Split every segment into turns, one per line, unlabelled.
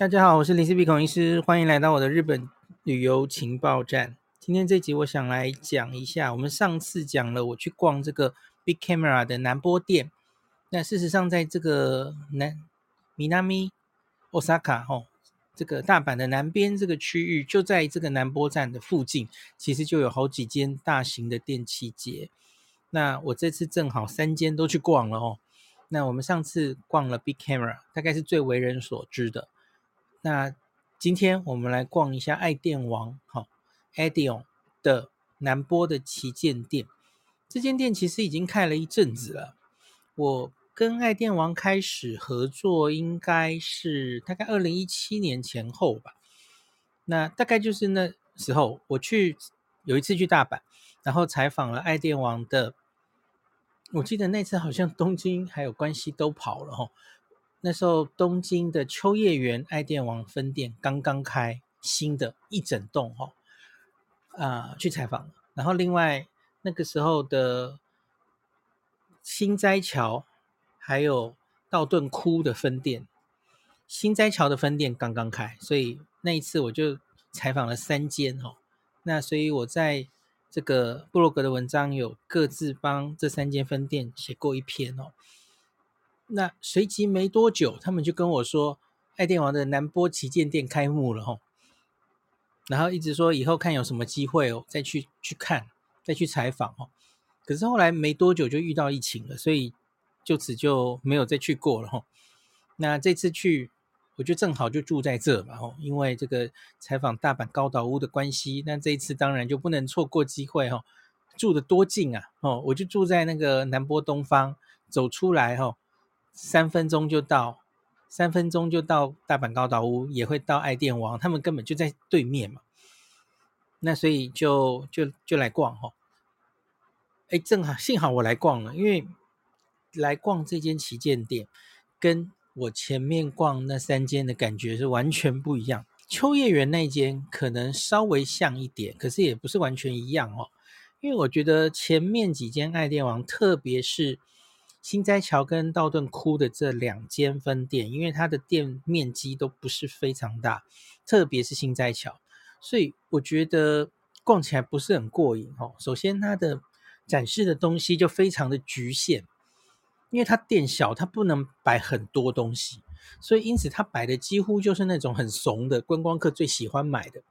大家好，我是林思碧孔医师，欢迎来到我的日本旅游情报站。今天这集我想来讲一下，我们上次讲了我去逛这个 Big Camera 的南波店。那事实上，在这个南米南 Osaka 哦，这个大阪的南边这个区域，就在这个南波站的附近，其实就有好几间大型的电器街。那我这次正好三间都去逛了哦。那我们上次逛了 Big Camera，大概是最为人所知的。那今天我们来逛一下爱电王，好，Ideon 的南波的旗舰店。这间店其实已经开了一阵子了。我跟爱电王开始合作，应该是大概二零一七年前后吧。那大概就是那时候，我去有一次去大阪，然后采访了爱电王的。我记得那次好像东京还有关西都跑了哈。那时候东京的秋叶原爱电王分店刚刚开，新的一整栋哈，啊，去采访。然后另外那个时候的心斋桥还有道顿窟的分店，心斋桥的分店刚刚开，所以那一次我就采访了三间哈。那所以我在这个部落格的文章有各自帮这三间分店写过一篇哦。那随即没多久，他们就跟我说，爱电王的南波旗舰店开幕了吼，然后一直说以后看有什么机会哦，再去去看，再去采访哦。可是后来没多久就遇到疫情了，所以就此就没有再去过了吼。那这次去，我就正好就住在这嘛吼，因为这个采访大阪高岛屋的关系，那这一次当然就不能错过机会吼。住的多近啊哦，我就住在那个南波东方，走出来吼。三分钟就到，三分钟就到大阪高岛屋，也会到爱电王，他们根本就在对面嘛。那所以就就就来逛哈。哎，正好幸好我来逛了，因为来逛这间旗舰店，跟我前面逛那三间的感觉是完全不一样。秋叶原那间可能稍微像一点，可是也不是完全一样哦。因为我觉得前面几间爱电王，特别是。心斋桥跟道顿窟的这两间分店，因为它的店面积都不是非常大，特别是心斋桥，所以我觉得逛起来不是很过瘾哦。首先，它的展示的东西就非常的局限，因为它店小，它不能摆很多东西，所以因此它摆的几乎就是那种很怂的观光客最喜欢买的。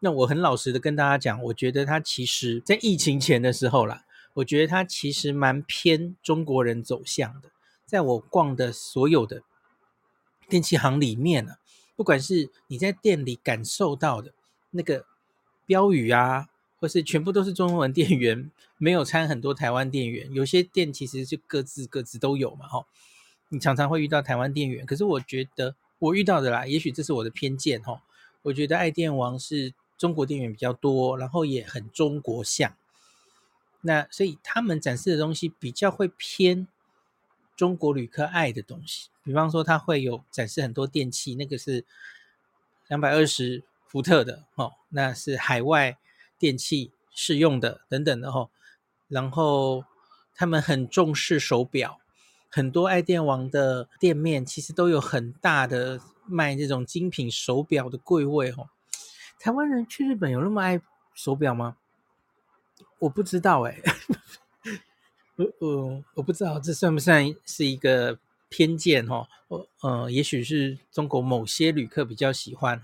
那我很老实的跟大家讲，我觉得它其实在疫情前的时候啦。我觉得它其实蛮偏中国人走向的，在我逛的所有的电器行里面呢，不管是你在店里感受到的那个标语啊，或是全部都是中文店员，没有掺很多台湾店员，有些店其实就各自各自都有嘛，哈，你常常会遇到台湾店员，可是我觉得我遇到的啦，也许这是我的偏见，哈，我觉得爱电王是中国店员比较多，然后也很中国向。那所以他们展示的东西比较会偏中国旅客爱的东西，比方说他会有展示很多电器，那个是两百二十伏特的哦，那是海外电器适用的等等的哦。然后他们很重视手表，很多爱电王的店面其实都有很大的卖这种精品手表的柜位哦。台湾人去日本有那么爱手表吗？我不知道哎、我我我不知道这算不算是一个偏见哈？我呃，也许是中国某些旅客比较喜欢。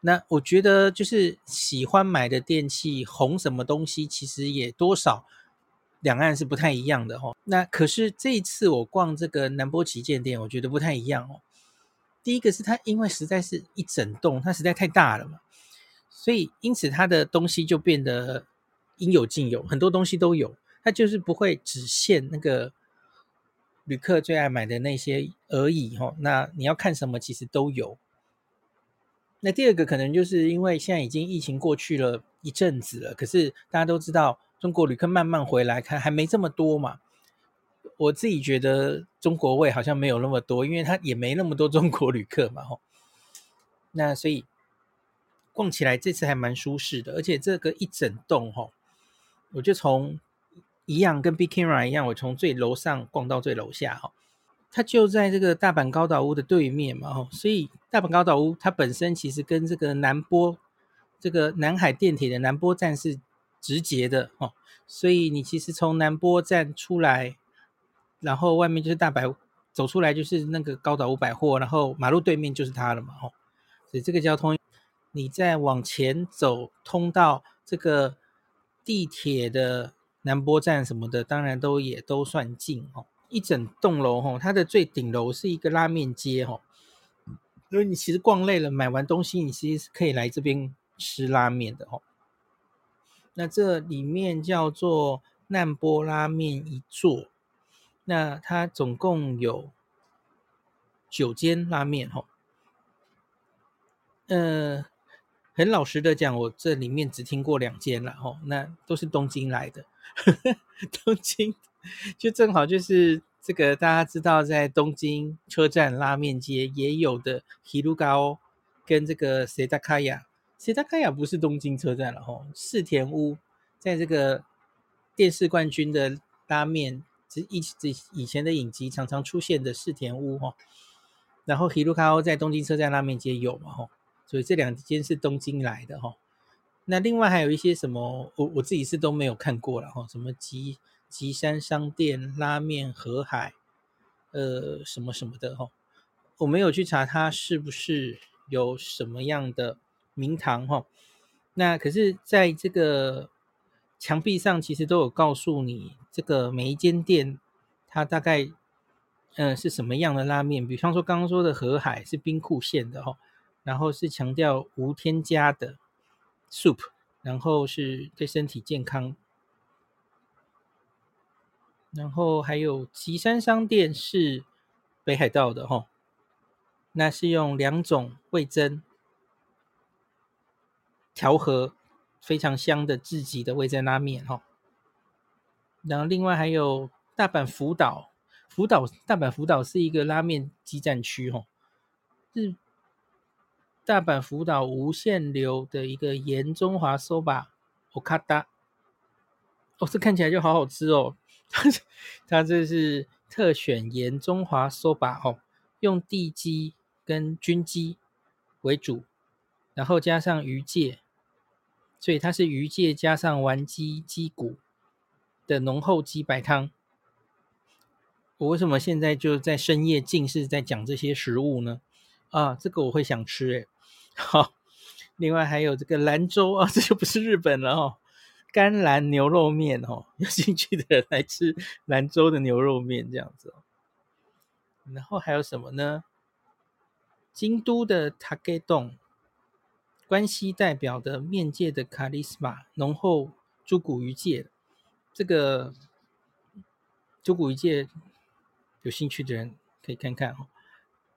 那我觉得就是喜欢买的电器红什么东西，其实也多少两岸是不太一样的哈。那可是这一次我逛这个南波旗舰店，我觉得不太一样哦。第一个是它因为实在是一整栋，它实在太大了嘛，所以因此它的东西就变得。应有尽有，很多东西都有，它就是不会只限那个旅客最爱买的那些而已哈。那你要看什么，其实都有。那第二个可能就是因为现在已经疫情过去了一阵子了，可是大家都知道中国旅客慢慢回来，看还没这么多嘛。我自己觉得中国味好像没有那么多，因为它也没那么多中国旅客嘛哈。那所以逛起来这次还蛮舒适的，而且这个一整栋哈。我就从一样跟 Big Camera 一样，我从最楼上逛到最楼下哈。它就在这个大阪高岛屋的对面嘛，哦，所以大阪高岛屋它本身其实跟这个南波这个南海电铁的南波站是直接的哦，所以你其实从南波站出来，然后外面就是大阪，走出来就是那个高岛屋百货，然后马路对面就是它了嘛，哦，所以这个交通你再往前走，通到这个地铁的南波站什么的，当然都也都算近哦。一整栋楼哦，它的最顶楼是一个拉面街哦，所以你其实逛累了，买完东西，你其实是可以来这边吃拉面的哦。那这里面叫做难波拉面一座，那它总共有九间拉面哦。呃，很老实的讲，我这里面只听过两间了吼，那都是东京来的，东京。就正好就是这个大家知道，在东京车站拉面街也有的 Hirugao 跟这个 Setakaya，Setakaya 不是东京车站了吼，世田屋在这个电视冠军的拉面，以以以前的影集常常出现的世田屋吼，然后 Hirugao 在东京车站拉面街有嘛吼，所以这两间是东京来的哈。那另外还有一些什么，我我自己是都没有看过了哈，什么吉。吉山商店拉面河海，呃，什么什么的哈，我没有去查它是不是有什么样的名堂哈。那可是在这个墙壁上，其实都有告诉你这个每一间店它大概嗯、是什么样的拉面。比方说刚刚说的河海是兵库县的哈，然后是强调无添加的 soup，然后是对身体健康。然后还有岐山商店是北海道的哈，那是用两种味噌调和非常香的自己的味噌拉面哈。然后另外还有大阪福岛，福岛大阪福岛是一个拉面基站区哈，是大阪福岛无限流的一个盐中华 soba Okada，哦，这看起来就好好吃哦。它这是特选盐中华 soba 哦，用地鸡跟军鸡为主，然后加上鱼介，所以它是鱼介加上丸鸡鸡骨的浓厚鸡白汤。我为什么现在就在深夜尽是在讲这些食物呢？啊，这个我会想吃诶。好，另外还有这个兰州啊，这就不是日本了哦。甘蓝牛肉面哦，有兴趣的人来吃兰州的牛肉面这样子。然后还有什么呢？京都的塔给丼，关西代表的面界的卡利斯玛浓厚猪骨鱼界，这个猪骨鱼界有兴趣的人可以看看哦。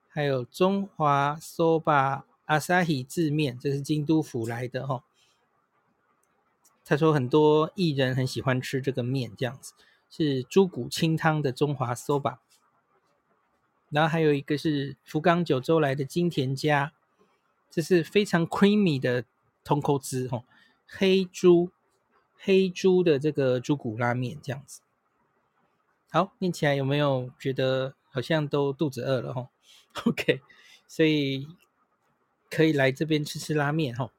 还有中华 soba 阿萨希字面，这是京都府来的哦。他说很多艺人很喜欢吃这个面，这样子是猪骨清汤的中华 soba。然后还有一个是福冈九州来的金田家，这是非常 creamy 的豚骨汁哦，黑猪黑猪的这个猪骨拉面这样子。好，念起来有没有觉得好像都肚子饿了哈？OK，所以可以来这边吃吃拉面哈。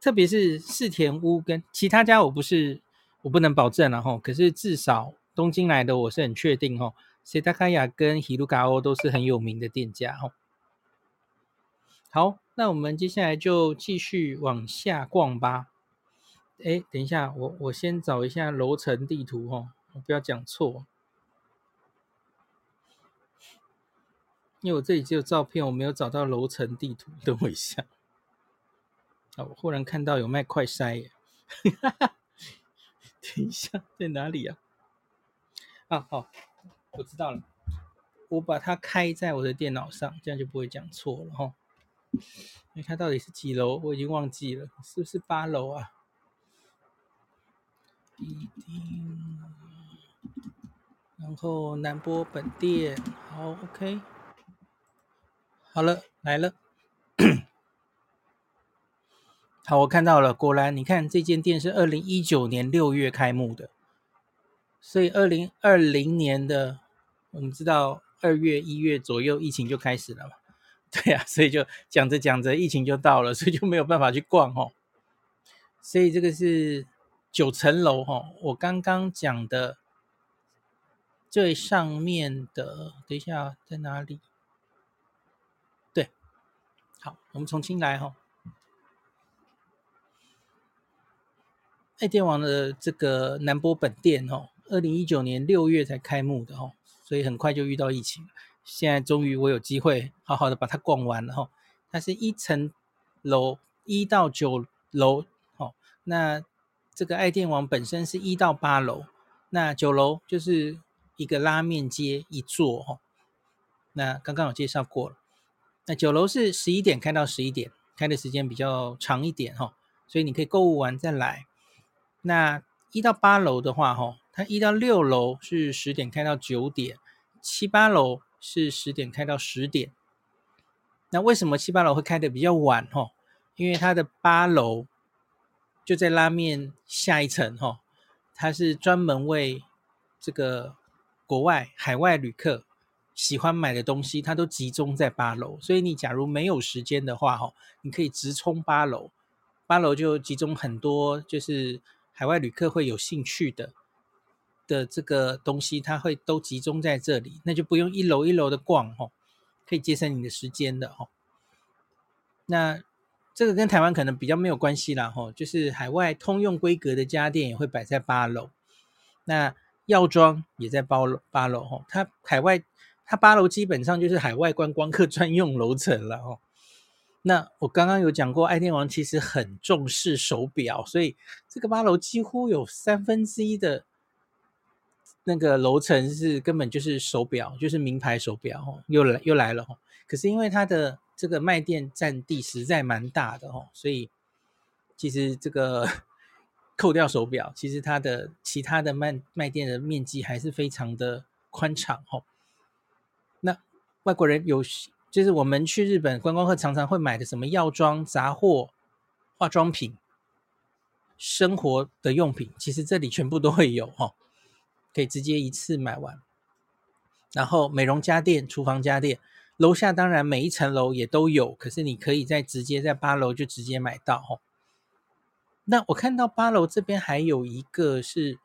特别是四田屋跟其他家，我不是我不能保证了哈。可是至少东京来的我是很确定哈。Setakaya 跟 Hirugaon 都是很有名的店家哈。好，那我们接下来就继续往下逛吧。哎，等一下，我我先找一下楼层地图哈，我不要讲错，因为我这里只有照片，我没有找到楼层地图。等我一下。啊！我忽然看到有卖快筛耶，等一下，在哪里啊？啊，好，我知道了。我把它开在我的电脑上，这样就不会讲错了哈。你看到底是几楼？我已经忘记了，是不是八楼啊？一定。然后南波本店，好，OK。好了，来了。好，我看到了，果然，你看这间店是二零一九年六月开幕的，所以二零二零年的，我们知道二月、一月左右疫情就开始了嘛，对啊，所以就讲着讲着疫情就到了，所以就没有办法去逛哦。所以这个是九层楼哈，我刚刚讲的最上面的，等一下在哪里？好，我们重新来哈。爱电王的这个南波本店哦，二零一九年六月才开幕的哦，所以很快就遇到疫情。现在终于我有机会好好的把它逛完了哈。它是一层楼一到九楼哦，那这个爱电王本身是一到八楼，那九楼就是一个拉面街一座哈。那刚刚有介绍过了，那九楼是十一点开到十一点，开的时间比较长一点哈，所以你可以购物完再来。那一到八楼的话，哈，它一到六楼是十点开到九点，七八楼是十点开到十点。那为什么七八楼会开的比较晚？哈，因为它的八楼就在拉面下一层，哈，它是专门为这个国外海外旅客喜欢买的东西，它都集中在八楼。所以你假如没有时间的话，哈，你可以直冲八楼，八楼就集中很多，就是。海外旅客会有兴趣的的这个东西，它会都集中在这里，那就不用一楼一楼的逛哈，可以节省你的时间的哈。那这个跟台湾可能比较没有关系啦吼，就是海外通用规格的家电也会摆在八楼，那药妆也在八楼八楼吼，它海外它八楼基本上就是海外观光客 专用楼层了哦。那我刚刚有讲过，爱电王其实很重视手表，所以这个八楼几乎有三分之一的那个楼层是根本就是手表，就是名牌手表哦，又来又来了哦。可是因为它的这个卖店占地实在蛮大的哦，所以其实这个 扣掉手表，其实它的其他的卖卖店的面积还是非常的宽敞哦。外国人有。就是我们去日本观光客常常会买的什么药妆、杂货、化妆品、生活的用品，其实这里全部都会有哈，可以直接一次买完。然后美容家电、厨房家电，楼下当然每一层楼也都有，可是你可以在直接在八楼就直接买到哈。那我看到八楼这边还有一个是。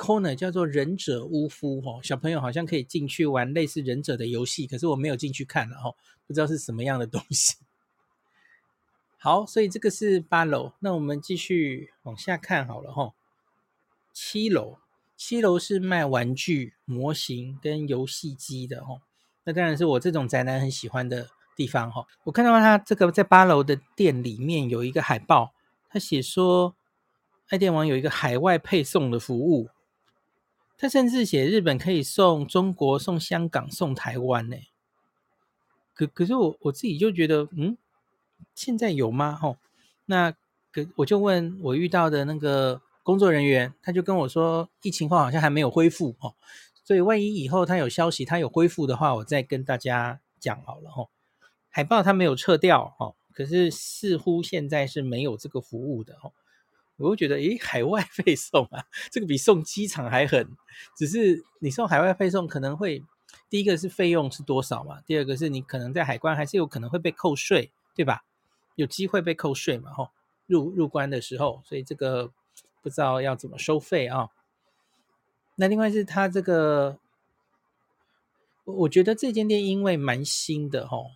Corner 叫做忍者屋敷哦，小朋友好像可以进去玩类似忍者的游戏，可是我没有进去看了哦，不知道是什么样的东西。好，所以这个是八楼，那我们继续往下看好了哈。七楼，七楼是卖玩具、模型跟游戏机的哈，那当然是我这种宅男很喜欢的地方哈。我看到他这个在八楼的店里面有一个海报，他写说爱电王有一个海外配送的服务。他甚至写日本可以送中国、送香港、送台湾呢。可可是我我自己就觉得，嗯，现在有吗？吼，那可我就问我遇到的那个工作人员，他就跟我说，疫情后好像还没有恢复哦。所以万一以后他有消息，他有恢复的话，我再跟大家讲好了吼。海报他没有撤掉哦，可是似乎现在是没有这个服务的哦。我会觉得，诶，海外 配送啊，这个比送机场还狠。只是你送海外配送，可能会第一个是费用是多少嘛？第二个是你可能在海关还是有可能会被扣税，对吧？有机会被扣税嘛？吼，入入关的时候，所以这个不知道要怎么收费啊。那另外是它这个，我觉得这间店因为蛮新的吼，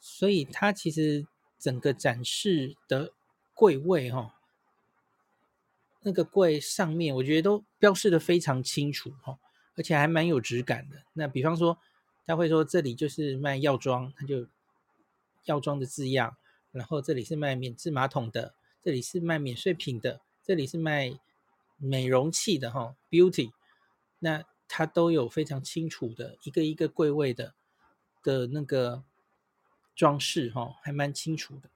所以它其实整个展示的柜位哈。那个柜上面，我觉得都标示的非常清楚哈，而且还蛮有质感的。那比方说，他会说这里就是卖药妆，他就药妆的字样；然后这里是卖免治马桶的，这里是卖免税品的，这里是卖美容器的哈，Beauty。那它都有非常清楚的一个一个柜位的的那个装饰哈，还蛮清楚的。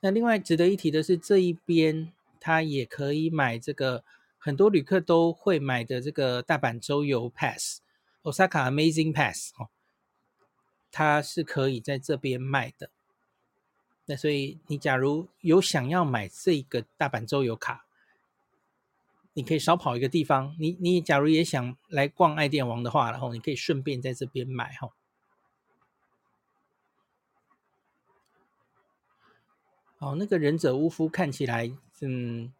那另外值得一提的是，这一边它也可以买这个很多旅客都会买的这个大阪周游 Pass，Osaka Amazing Pass 哦，它是可以在这边卖的。那所以你假如有想要买这个大阪周游卡，你可以少跑一个地方。你你假如也想来逛爱电王的话，然后你可以顺便在这边买哈。哦，哦那个忍者屋夫看起来，嗯，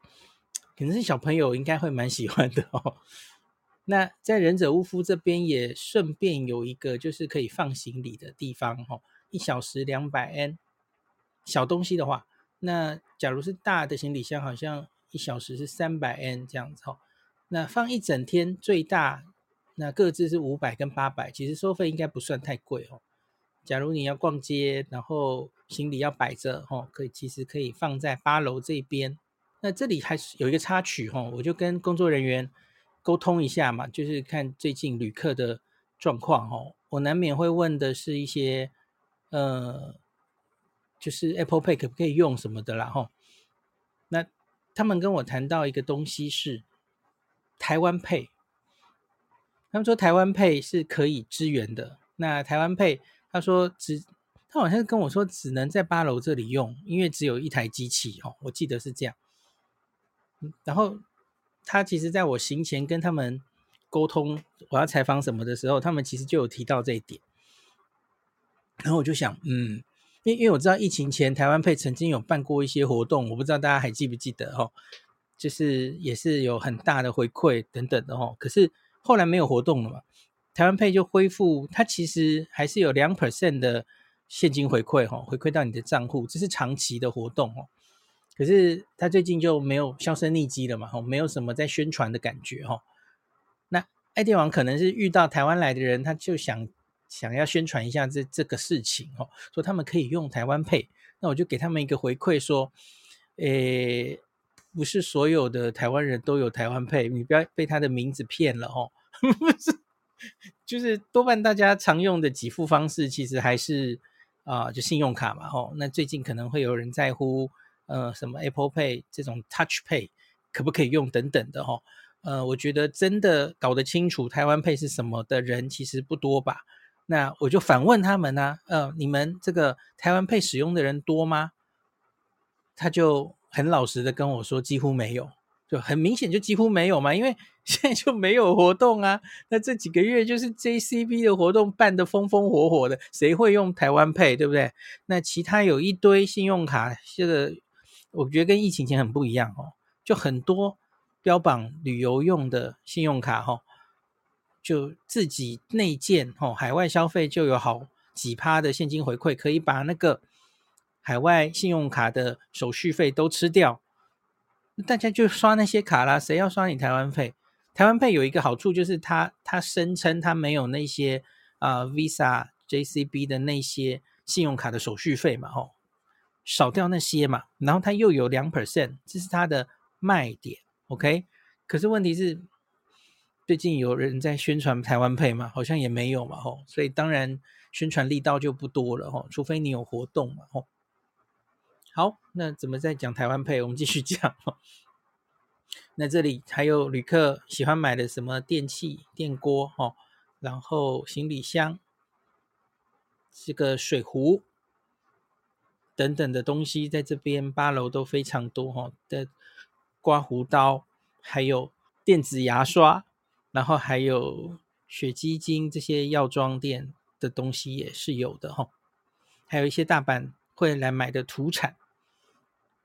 可能是小朋友应该会蛮喜欢的哦。那在忍者屋夫这边也顺便有一个就是可以放行李的地方哦，一小时两百 N，小东西的话，那假如是大的行李箱，好像。一小时是三百 N 这样子哦，那放一整天最大那各自是五百跟八百，其实收费应该不算太贵哦。假如你要逛街，然后行李要摆着哦，可以其实可以放在八楼这边。那这里还是有一个插曲哦，我就跟工作人员沟通一下嘛，就是看最近旅客的状况哦。我难免会问的是一些呃，就是 Apple Pay 可不可以用什么的啦哈。那他们跟我谈到一个东西是台湾 Pay，他们说台湾 Pay 是可以支援的。那台湾 Pay，他说只，他好像跟我说只能在八楼这里用，因为只有一台机器哦，我记得是这样。然后他其实在我行前跟他们沟通我要采访什么的时候，他们其实就有提到这一点。然后我就想，嗯。因因为我知道疫情前台湾配曾经有办过一些活动，我不知道大家还记不记得哈，就是也是有很大的回馈等等的哈。可是后来没有活动了嘛，台湾配就恢复，它其实还是有两 percent 的现金回馈哈，回馈到你的账户，这是长期的活动哦。可是他最近就没有销声匿迹了嘛，哈，没有什么在宣传的感觉哈。那爱电王可能是遇到台湾来的人，他就想。想要宣传一下这这个事情哦，说他们可以用台湾配那我就给他们一个回馈说，诶，不是所有的台湾人都有台湾配你不要被他的名字骗了哦。不是，就是多半大家常用的给付方式其实还是啊、就信用卡嘛吼。那最近可能会有人在乎呃什么 Apple Pay 这种 Touch Pay 可不可以用等等的吼。呃，我觉得真的搞得清楚台湾 Pay 是什么的人其实不多吧。那我就反问他们呢、啊，呃，你们这个台湾 Pay 使用的人多吗？他就很老实的跟我说，几乎没有，就很明显就几乎没有嘛，因为 现在就没有活动啊。那这几个月就是 JCB 的活动办得风风火火的，谁会用台湾 Pay，对不对？那其他有一堆信用卡，这个我觉得跟疫情前很不一样哦，就很多标榜旅游用的信用卡哈、哦。就自己内建哦，海外消费就有好几趴的现金回馈，可以把那个海外信用卡的手续费都吃掉。大家就刷那些卡啦，谁要刷你台湾配台湾配有一个好处就是它它声称它没有那些啊、Visa、JCB 的那些信用卡的手续费嘛，吼，少掉那些嘛，然后它又有两 percent，这是它的卖点。OK，可是问题是。最近有人在宣传台湾配嘛？好像也没有嘛，吼，所以当然宣传力道就不多了，吼，除非你有活动嘛，吼。好，那怎么再讲台湾配我们继续讲。那这里还有旅客喜欢买的什么电器、电锅，哦，然后行李箱、这个水壶等等的东西，在这边八楼都非常多，吼的刮胡刀，还有电子牙刷。然后还有雪肌精这些药妆店的东西也是有的哈，还有一些大阪会来买的土产。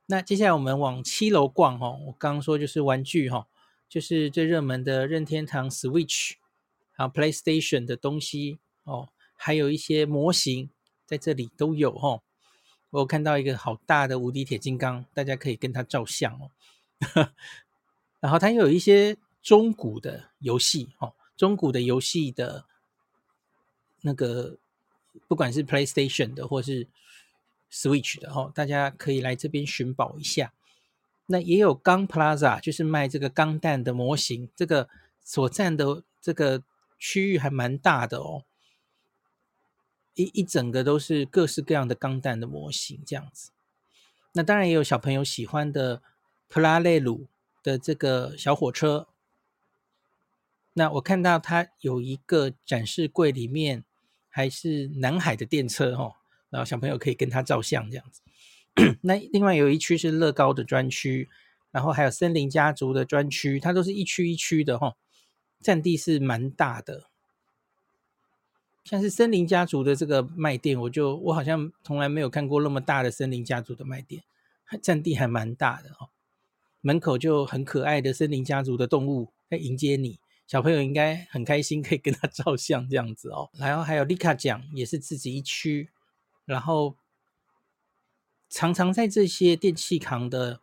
那接下来我们往七楼逛哈，我刚刚说就是玩具哈，就是最热门的任天堂 Switch，还有 PlayStation 的东西哦，还有一些模型在这里都有哈。我看到一个好大的无敌铁金刚，大家可以跟它照相哦。然后它又有一些。中古的游戏哦，中古的游戏的那个，不管是 PlayStation 的或是 Switch 的哦，大家可以来这边寻宝一下。那也有钢 Plaza，就是卖这个钢弹的模型，这个所占的这个区域还蛮大的哦，一一整个都是各式各样的钢弹的模型这样子。那当然也有小朋友喜欢的普拉雷鲁的这个小火车。那我看到它有一个展示柜，里面还是南海的电车哦，然后小朋友可以跟他照相这样子。那另外有一区是乐高的专区，然后还有森林家族的专区，它都是一区一区的哈，占地是蛮大的。像是森林家族的这个卖店，我就我好像从来没有看过那么大的森林家族的卖店，占地还蛮大的哦。门口就很可爱的森林家族的动物在迎接你，小朋友应该很开心，可以跟他 照相这样子哦。然后还有丽卡奖也是自己一区，然后常常在这些电器行的。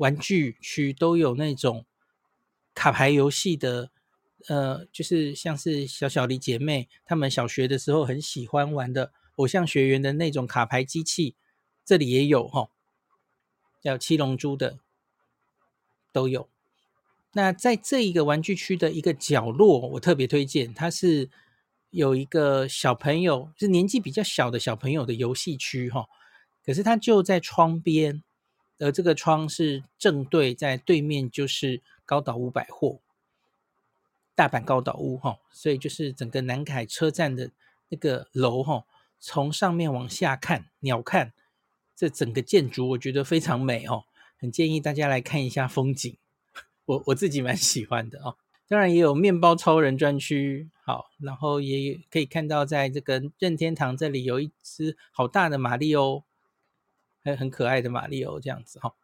玩具区都有那种卡牌游戏的，呃，就是像是小小的姐妹她们小学的时候很喜欢玩的偶像学园的那种卡牌机器，这里也有哈，叫七龙珠的都有。那在这一个玩具区的一个角落，我特别推荐，它是有一个小朋友，是年纪比较小的小朋友的游戏区哈，可是它就在窗边。而这个窗是正对在对面，就是高岛屋百货，大阪高岛屋哈，所以就是整个南凯车站的那个楼哈，从上面往下看，鸟瞰这整个建筑，我觉得非常美哦，很建议大家来看一下风景，我我自己蛮喜欢的哦。当然也有面包超人专区，好，然后也可以看到在这个任天堂这里有一只好大的马里欧。还有很可爱的马里奥这样子哈，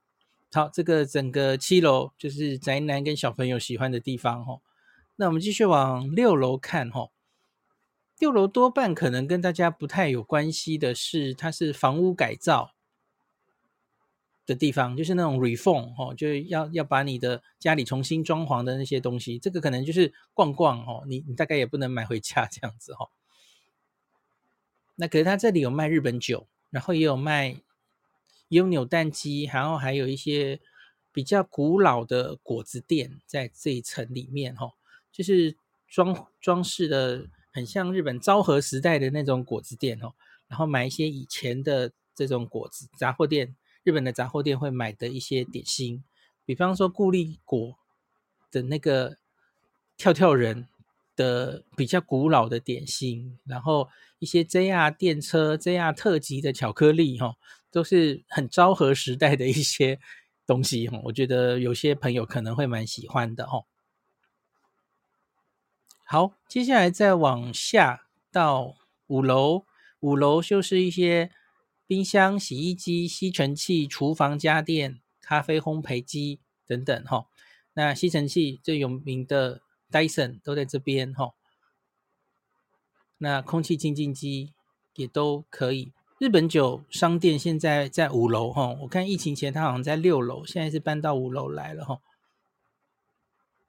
好，这个整个七楼就是宅男跟小朋友喜欢的地方哈。那我们继续往六楼看哈，六楼多半可能跟大家不太有关系的是，它是房屋改造的地方，就是那种 reform 哦，就是要要把你的家里重新装潢的那些东西，这个可能就是逛逛哦，你你大概也不能买回家这样子哈。那可是它这里有卖日本酒，然后也有卖。也有扭蛋机，然后还有一些比较古老的果子店在这一层里面，哈，就是装装饰的很像日本昭和时代的那种果子店，哦，然后买一些以前的这种果子杂货店，日本的杂货店会买的一些点心，比方说固力果的那个跳跳人的比较古老的点心，然后一些 JR 电车、JR 特级的巧克力，哈。都是很昭和时代的一些东西哈，我觉得有些朋友可能会蛮喜欢的哈。好，接下来再往下到五楼，五楼就是一些冰箱、洗衣机、吸尘器、厨房家电、咖啡烘焙机等等哈。那吸尘器最有名的 Dyson 都在这边哈。那空气清净机也都可以。日本酒商店现在在五楼哈，我看疫情前它好像在六楼，现在是搬到五楼来了哈。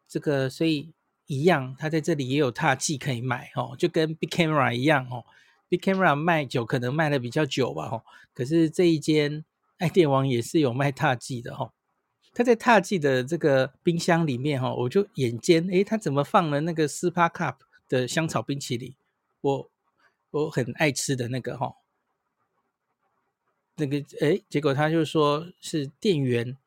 这个所以一样，它在这里也有踏剂可以买哈，就跟 Big Camera 一样哈。Big Camera 卖酒可能卖的比较久吧哈，可是这一间爱电王也是有卖踏剂的哈。他在踏剂的这个冰箱里面哈，我就眼尖诶，他怎么放了那个 Super Cup 的香草冰淇淋？我我很爱吃的那个哈。那个哎，结果他就说是店员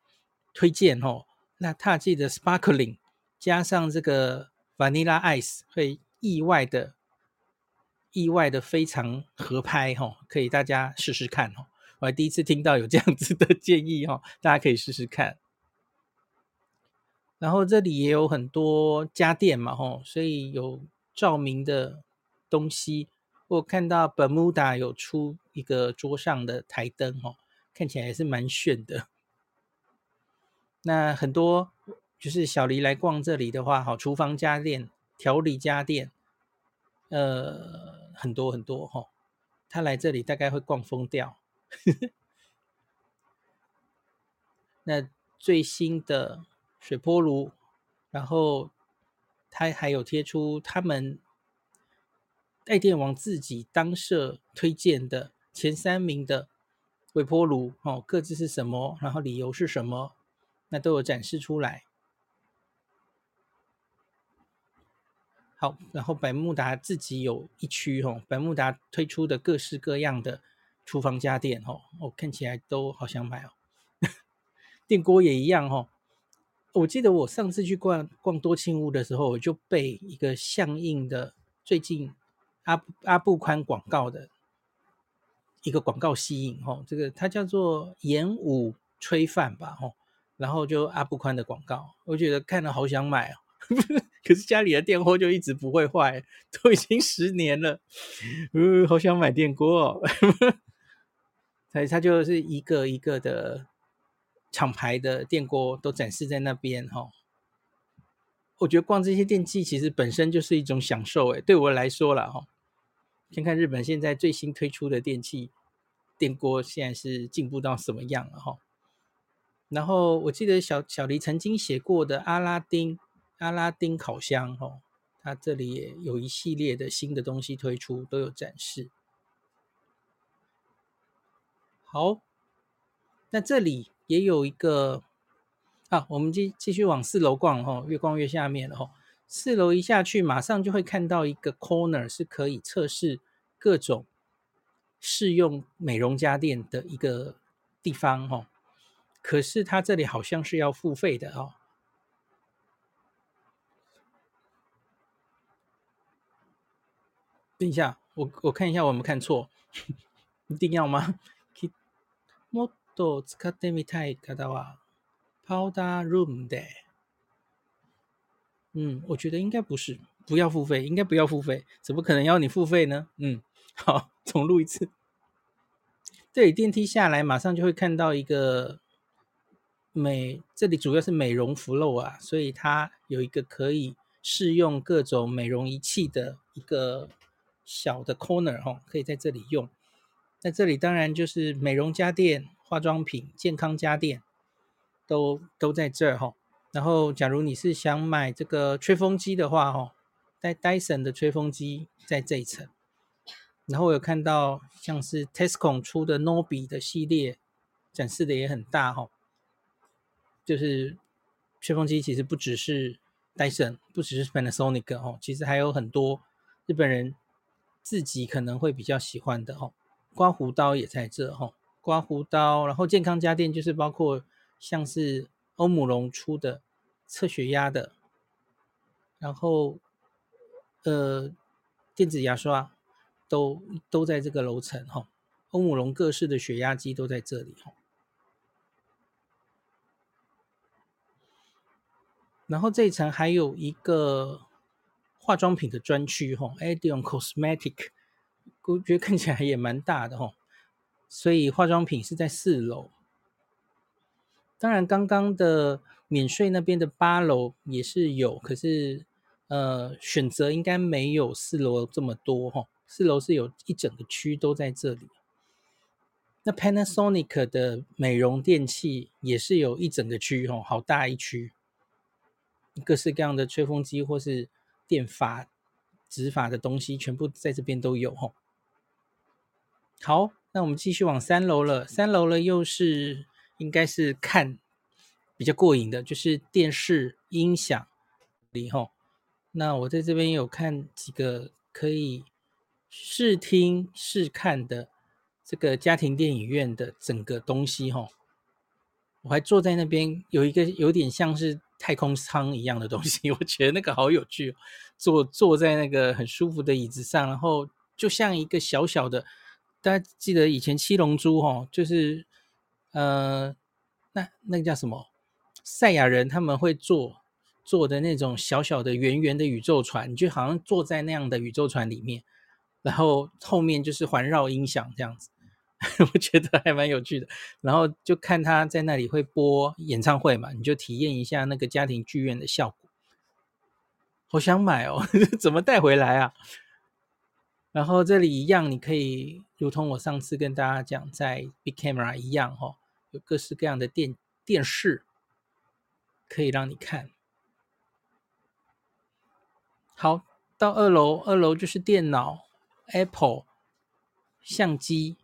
推荐哦，那他记的 sparkling 加上这个 vanilla ice 会意外的、意外的非常合拍哈，可以大家试试看哦。我还第一次听到有这样子的建议哈，大家可以试试看。然后这里也有很多家电嘛哈，所以有照明的东西。我看到 Bermuda 有出一个桌上的台灯哦，看起来也是蛮炫的。那很多就是小黎来逛这里的话，好，厨房家电、调理家电，呃，很多很多哈。他来这里大概会逛疯掉。那最新的水波炉，然后他还有贴出他们。爱电王自己当社推荐的前三名的微波炉哦，各自是什么？然后理由是什么？那都有展示出来。好，然后百慕达自己有一区哦，百慕达推出的各式各样的厨房家电哦，哦，看起来都好想买哦。电锅也一样哦。我记得我上次去逛逛多庆屋的时候，我就被一个相应的最近。阿阿布宽广告的一个广告吸引吼，这个它叫做演武炊饭吧吼，然后就阿布宽的广告，我觉得看了好想买哦。可是家里的电锅就一直不会坏，都已经十年了，嗯，好想买电锅哦。所以它就是一个一个的厂牌的电锅都展示在那边哈、我觉得逛这些电器其实本身就是一种享受诶，对我来说啦哈。看看日本现在最新推出的电器电锅，现在是进步到什么样了哈。然后我记得小小黎曾经写过的阿拉丁阿拉丁烤箱哈，它这里也有一系列的新的东西推出，都有展示。好，那这里也有一个啊，我们继继续往四楼逛哈，越逛越下面了哈。四楼一下去，马上就会看到一个 corner，是可以测试各种试用美容家电的一个地方哈。可是它这里好像是要付费的哦。等一下，我我看一下，我有没有看错？一定要吗？もっと使ってみたい方はパウダールームで。嗯，我觉得应该不是，不要付费，应该不要付费，怎么可能要你付费呢？嗯，好，重录一次。这里电梯下来，马上就会看到一个美，这里主要是美容 flow 啊，所以它有一个可以试用各种美容仪器的一个 小的 corner 哈，可以在这里用。在这里当然就是美容家电、化妆品、健康家电都都在这儿哈。然后，假如你是想买这个吹风机的话哈，戴戴森的吹风机在这一层。然后我有看到像是 Tesco 出的 Nobi 的系列展示的也很大哈。就是吹风机其实不只是戴森，不只是 Panasonic 哦，其实还有很多日本人自己可能会比较喜欢的哈。刮胡刀也在这哈，刮胡刀，然后健康家电就是包括像是欧姆龙出的测血压的，然后呃电子牙刷都都在这个楼层哈，欧姆龙各式的血压机都在这里哈，然后这一层还有一个化妆品的专区哈，Adion Cosmetic。我觉得看起来也蛮大的哦，所以化妆品是在四楼。当然，刚刚的免税那边的八楼也是有，可是呃，选择应该没有四楼这么多哈。四楼是有一整个区都在这里。那 Panasonic 的美容电器也是有一整个区哦，好大一区，各式各样的吹风机或是电法执法的东西，全部在这边都有吼。好，那我们继续往三楼了。三楼了，又是应该是看比较过瘾的，就是电视、音响里吼。那我在这边有看几个可以试听、试看的这个家庭电影院的整个东西吼。我还坐在那边，有一个有点像是太空舱一样的东西，我觉得那个好有趣。坐坐在那个很舒服的椅子上，然后就像一个小小的。大家记得以前七龙珠哈，就是呃，那那个叫什么赛亚人他们会坐坐的那种小小的圆圆的宇宙船，你就好像坐在那样的宇宙船里面，然后后面就是环绕音响这样子，我觉得还蛮有趣的。然后就看他在那里会播演唱会嘛，你就体验一下那个家庭剧院的效果。好想买哦，怎么带回来啊？然后这里一样，你可以如同我上次跟大家讲，在 Big Camera 一样，哈，有各式各样的电电视可以让你看。好，到二楼，二楼就是电脑、Apple、相机、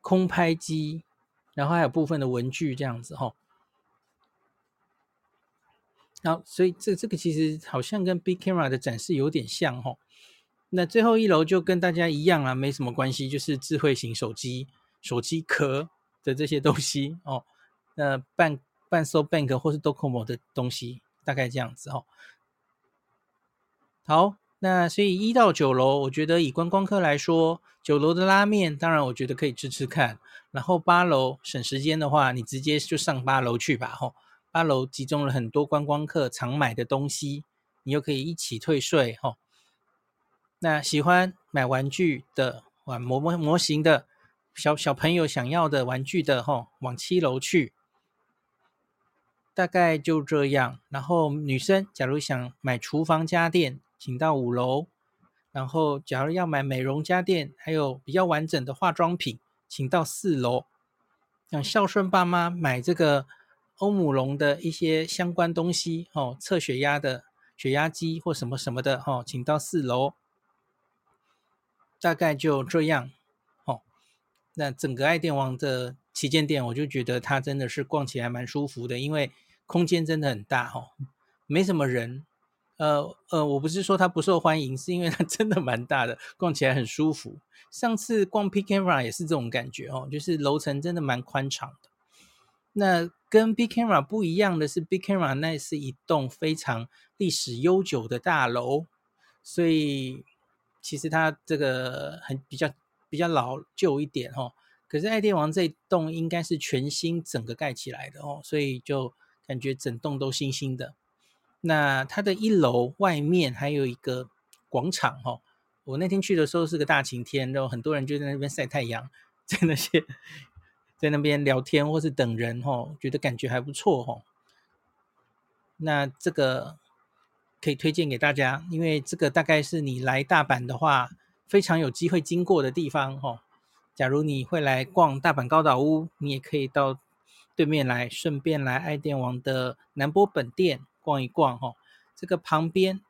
空拍机，然后还有部分的文具这样子，哈。然后，所以这这个其实好像跟 Big Camera 的展示有点像，哈。那最后一楼就跟大家一样啊，没什么关系，就是智慧型手机、手机壳的这些东西哦。那半半 so bank 或是 Docomo 的东西，大概这样子哦。好，那所以一到九楼，我觉得以观光客来说，九楼的拉面当然我觉得可以吃吃看。然后八楼省时间的话，你直接就上八楼去吧。吼，八楼集中了很多观光客常买的东西，你又可以一起退税。吼，那喜欢买玩具的，玩模模模型的，小小朋友想要的玩具的，吼，往七楼去。大概就这样。然后女生假如想买厨房家电，请到五楼。然后假如要买美容家电，还有比较完整的化妆品。请到四楼，想孝顺爸妈买这个欧姆龙的一些相关东西哦，测血压的血压机或什么什么的哦，请到四楼。大概就这样哦。那整个爱电王的旗舰店，我就觉得它真的是逛起来蛮舒服的，因为空间真的很大哦，没什么人。呃呃，我不是说它不受欢迎，是因为它真的蛮大的，逛起来很舒服。上次逛 Bic Camera 也是这种感觉哦，就是楼层真的蛮宽敞的。那跟 Big Camera 不一样的是，Big Camera 那是一栋非常历史悠久的大楼，所以其实它这个很比较比较老旧一点哦。可是爱电王这栋应该是全新整个盖起来的哦，所以就感觉整栋都新新的。那它的一楼外面还有一个广场哈，我那天去的时候是个大晴天，然后很多人就在那边晒太阳，在那些在那边聊天或是等人哈，觉得感觉还不错哈。那这个可以推荐给大家，因为这个大概是你来大阪的话非常有机会经过的地方哈。假如你会来逛大阪高岛屋，你也可以到对面来，顺便来爱电王的南波本店。逛一逛哈，这个旁边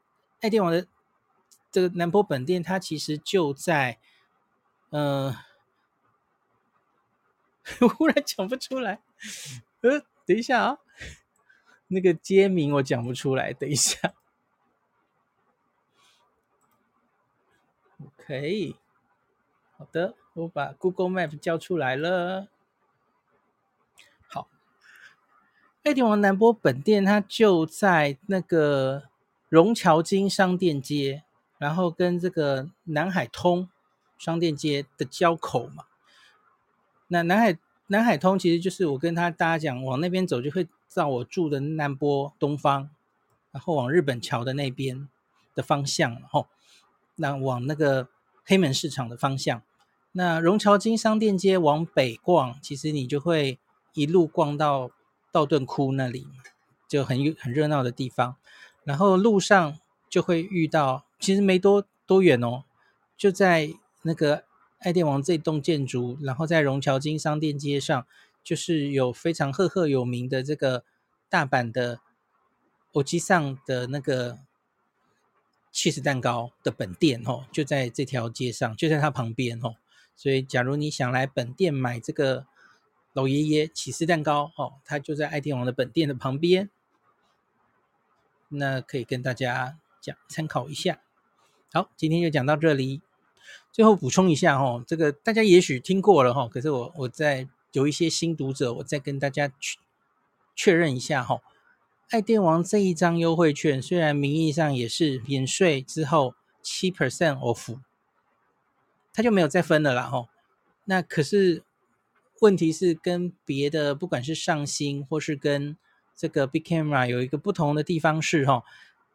爱电网的这个南坡本店，它其实就在，嗯、呃，忽然讲不出来，呃，等一下啊，那个街名我讲不出来，等一下，OK，好的，我把 Google Map 叫出来了。爱丁王南波本店，它就在那个荣桥金商店街，然后跟这个南海通商店街的交口嘛。那南海南海通其实就是我跟他大家讲，往那边走就会到我住的南波东方，然后往日本桥的那边的方向，然后那往那个黑门市场的方向。那荣桥金商店街往北逛，其实你就会一路逛到。道顿窟那里就很很热闹的地方，然后路上就会遇到，其实没多多远哦，就在那个爱电王这栋建筑，然后在荣桥金商店街上，就是有非常赫赫有名的这个大阪的欧吉上的那个起司蛋糕的本店哦，就在这条街上，就在它旁边哦，所以假如你想来本店买这个。老爷爷起司蛋糕哦，他就在爱电王的本店的旁边，那可以跟大家讲参考一下。好，今天就讲到这里。最后补充一下哦，这个大家也许听过了哈，可是我我在有一些新读者，我再跟大家确确认一下哈。爱电王这一张优惠券虽然名义上也是免税之后七 percent off，它就没有再分了啦哈。那可是。问题是跟别的，不管是上新或是跟这个 Bic Camera 有一个不同的地方是，哈，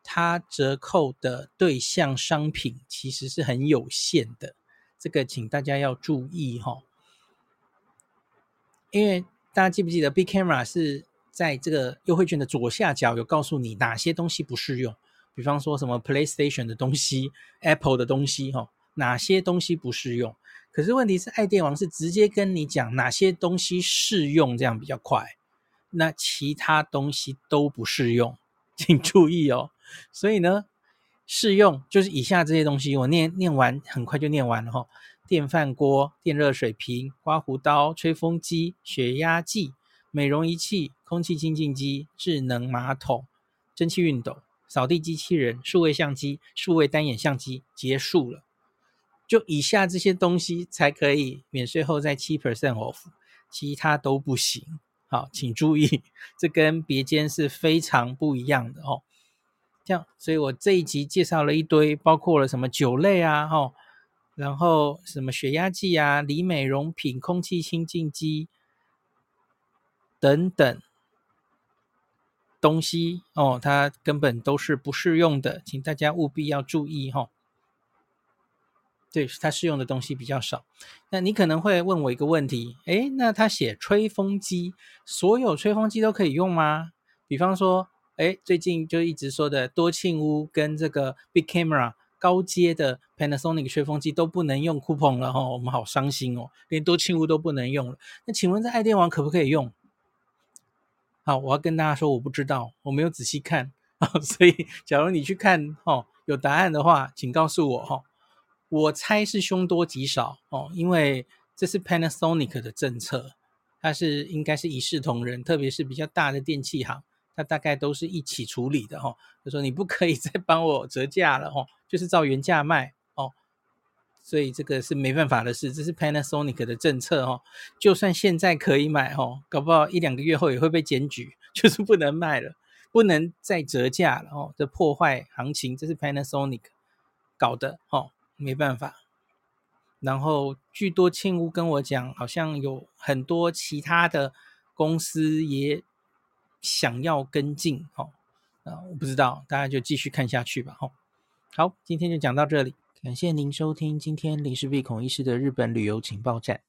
它折扣的对象商品其实是很有限的，这个请大家要注意哈。因为大家记不记得 Bic Camera 是在这个优惠券的左下角有告诉你哪些东西不适用，比方说什么 PlayStation 的东西、Apple 的东西，哈，哪些东西不适用。可是问题是，爱电王是直接跟你讲哪些东西适用，这样比较快。那其他东西都不适用，请注意哦。所以呢，适用就是以下这些东西，我念念完很快就念完了哈。电饭锅、电热水瓶、刮胡刀、吹风机、血压计、美容仪器、空气清净机、智能马桶、蒸汽熨斗、扫地机器人、数位相机、数位单眼相机，结束了。就以下这些东西才可以免税后再七 percent off，其他都不行。好，请注意，这跟别间是非常不一样的哦。这样，所以我这一集介绍了一堆，包括了什么酒类啊，吼，然后什么血压计啊、理美容品、空气清净机等等东西哦，它根本都是不适用的，请大家务必要注意哈。对，它适用的东西比较少。那你可能会问我一个问题，诶，那他写吹风机，所有吹风机都可以用吗？比方说，诶，最近就一直说的多庆屋跟这个 Big Camera 高阶的 Panasonic 吹风机都不能用 coupon 了哈、我们好伤心哦，连多庆屋都不能用了。那请问在爱电王可不可以用？好，我要跟大家说，我不知道，我没有仔细看啊、所以假如你去看哦，有答案的话，请告诉我哈。我猜是凶多吉少哦，因为这是 Panasonic 的政策，它是应该是一视同仁，特别是比较大的电器行，它大概都是一起处理的哈、哦。就说你不可以 再帮我折价了哦，就是照原价卖哦。所以这个是没办法的事，这是 Panasonic 的政策哦。就算现在可以买哦，搞不好一两个月后也会被检举，就是不能卖了，不能再折价了哦。这破坏行情，这是 Panasonic 搞的哦。没办法，然后据多庆屋跟我讲，好像有很多其他的公司也想要跟进，哦，啊，我不知道，大家就继续看下去吧，哦，好，今天就讲到这里，感谢您收听今天林氏璧孔医师的日本旅游情报站。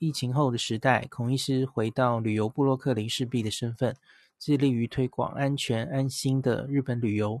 疫情后的时代，孔医师回到旅游部落客林氏璧的身份，致力于推广安全安心的日本旅游。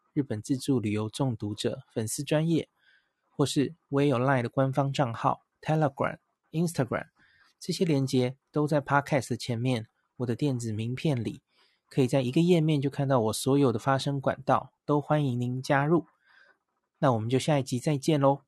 日本自助旅游中毒者粉丝专业，或是我也有 LINE 的官方账号 Telegram、Instagram，这些连接都在 Podcast 前面。我的电子名片里，可以在一个页面就看到我所有的发声管道，都欢迎您加入。那我们就下一集再见喽。